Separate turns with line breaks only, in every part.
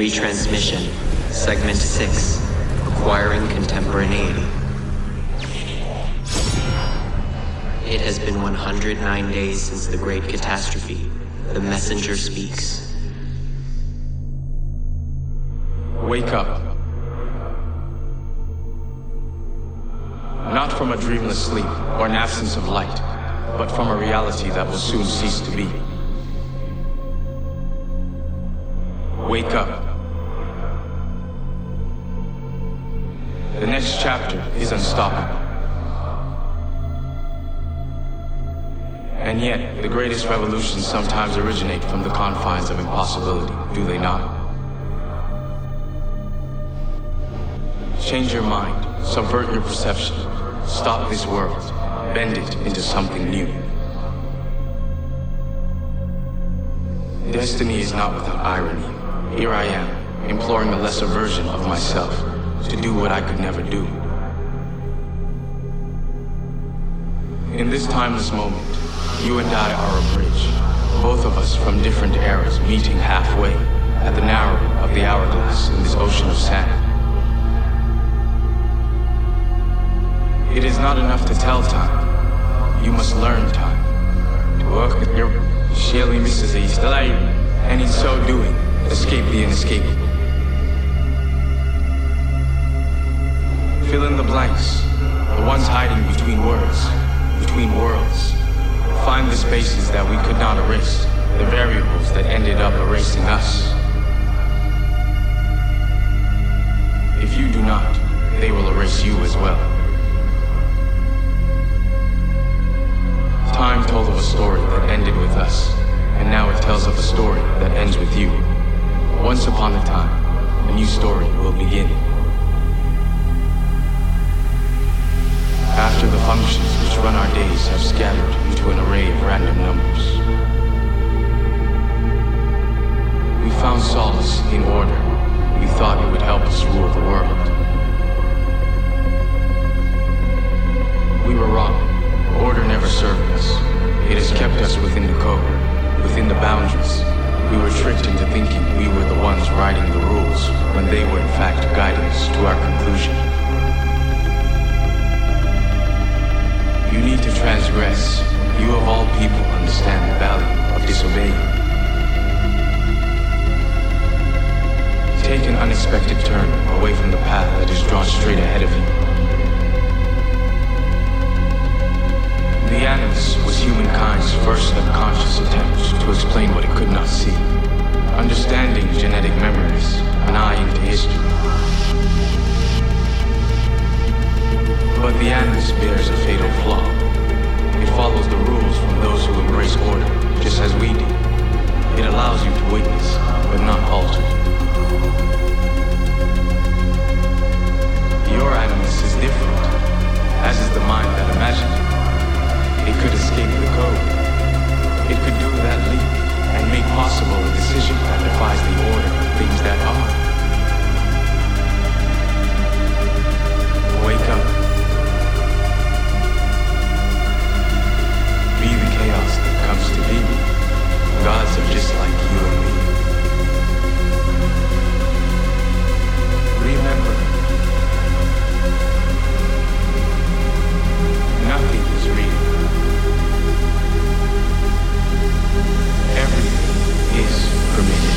Retransmission, Segment 6, Acquiring Contemporaneity. It has been 109 days since the Great Catastrophe. The messenger speaks.
Wake up. Not from a dreamless sleep or an absence of light, but from a reality that will soon cease to be. Wake up. The next chapter is unstoppable. And yet, the greatest revolutions sometimes originate from the confines of impossibility, do they not? Change your mind, subvert your perception, stop this world, bend it into something new. Destiny is not without irony. Here I am, imploring a lesser version of myself to do what I could never do. In this timeless moment, you and I are a bridge, both of us from different eras meeting halfway at the narrow of the hourglass in this ocean of sand. It is not enough to tell time. You must learn time. To work with your Shelly Mrs. East and in so doing, escape the inescapable. Fill in the blanks, the ones hiding between words, between worlds. Find the spaces that we could not erase, the variables that ended up erasing us. If you do not, they will erase you as well. Time told of a story that ended with us, and now it tells of a story that ends with you. Once upon a time, a new story will begin. After the functions which run our days have scattered into an array of random numbers, we found solace in order. We thought it would help us rule the world. We were wrong. Order never served us. It has kept us within the code, within the boundaries, we were tricked into thinking we were the ones writing the rules when they were in fact guiding us to our conclusion. You need to transgress. You of all people understand the value of disobeying. Take an unexpected turn away from the path that is drawn straight ahead of you. The Animus was humankind's first subconscious attempt to explain what it could not see. Understanding genetic memories, an eye into history. But the atmosphere is a fatal flaw. It follows the rules from those who embrace order,
just as we do. It allows you to witness, but not alter. Your animus is different, as is the mind that imagined it. It could escape the code. It could do that leap and make possible a decision that defies the order of things that are. chaos that comes to be, gods are just like you and me. Remember, nothing is real. Everything is permitted.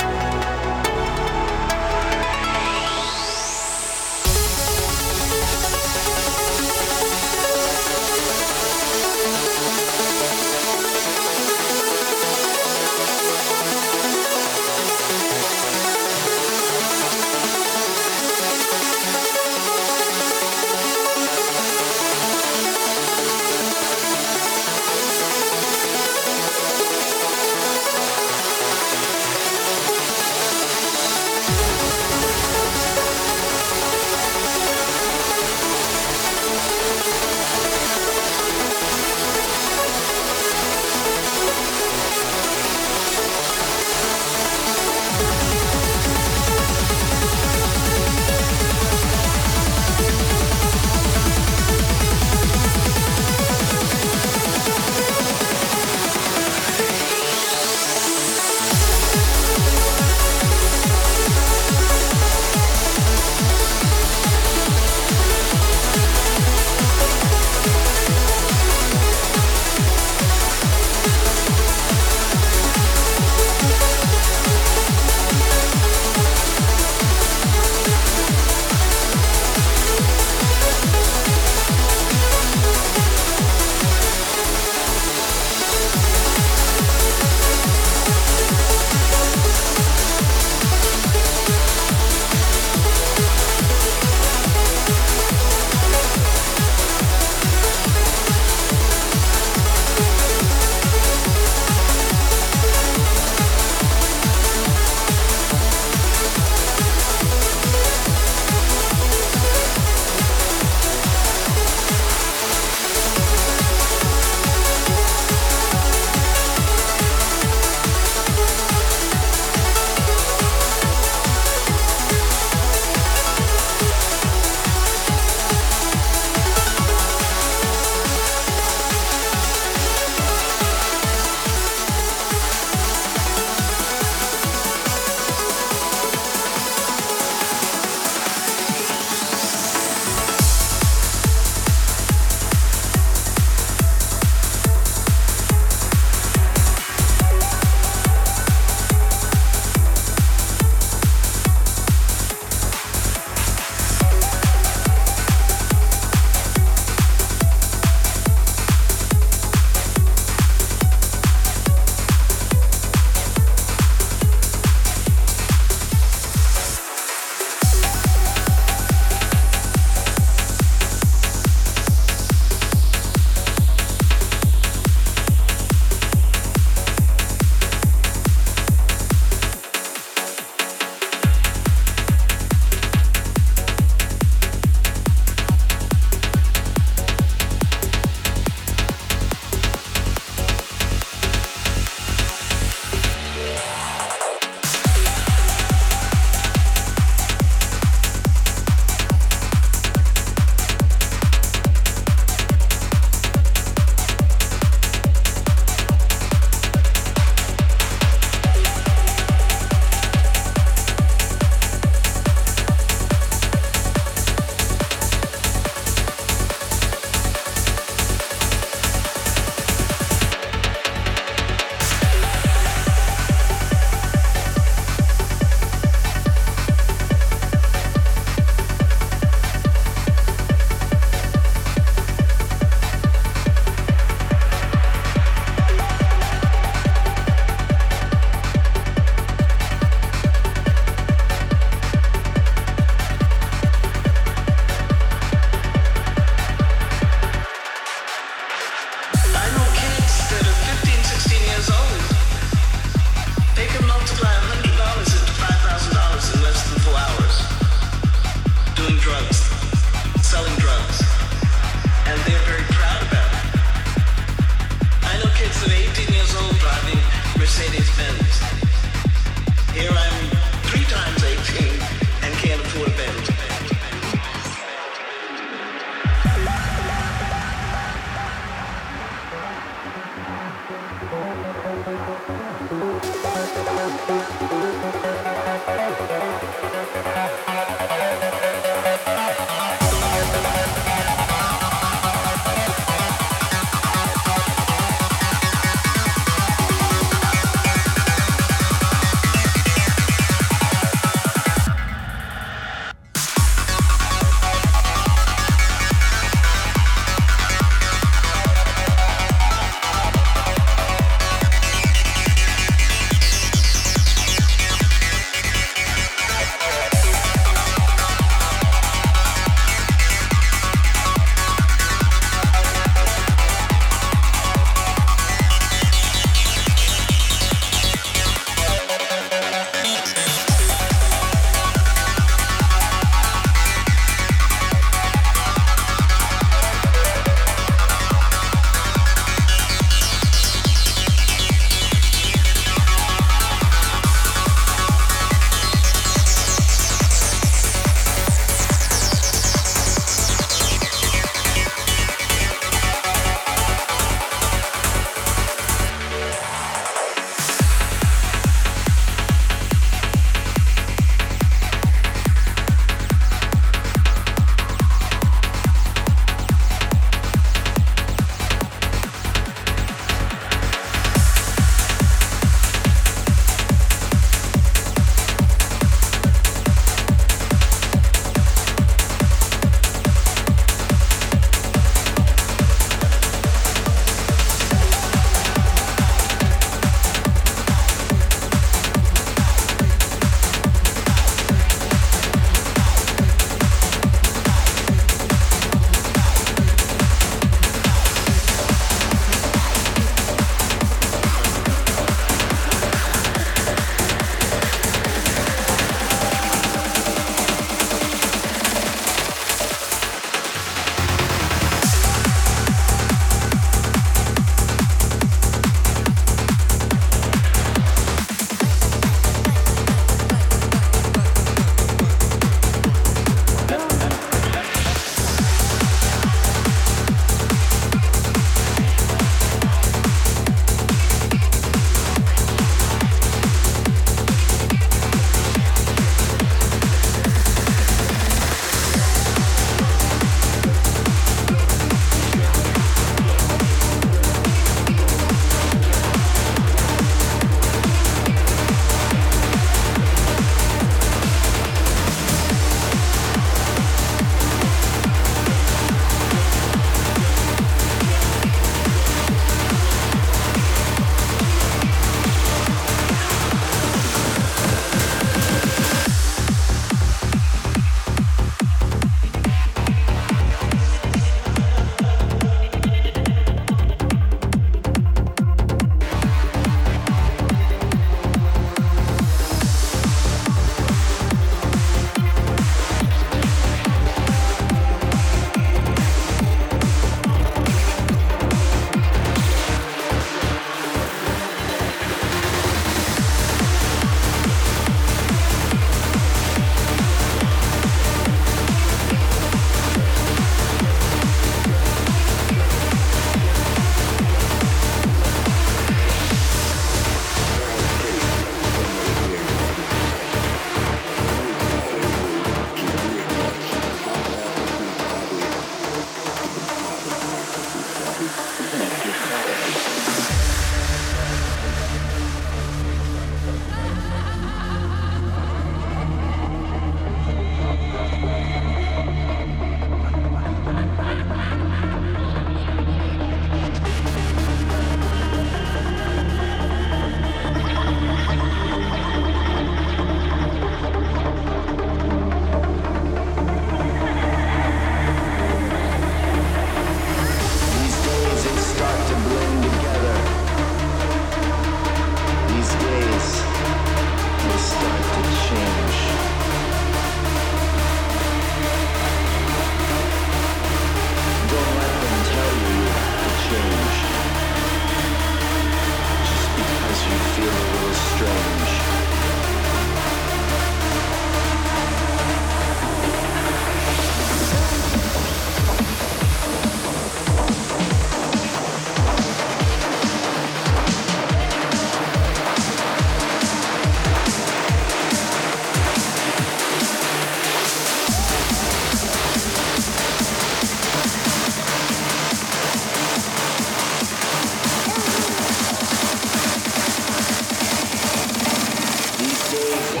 Thank you.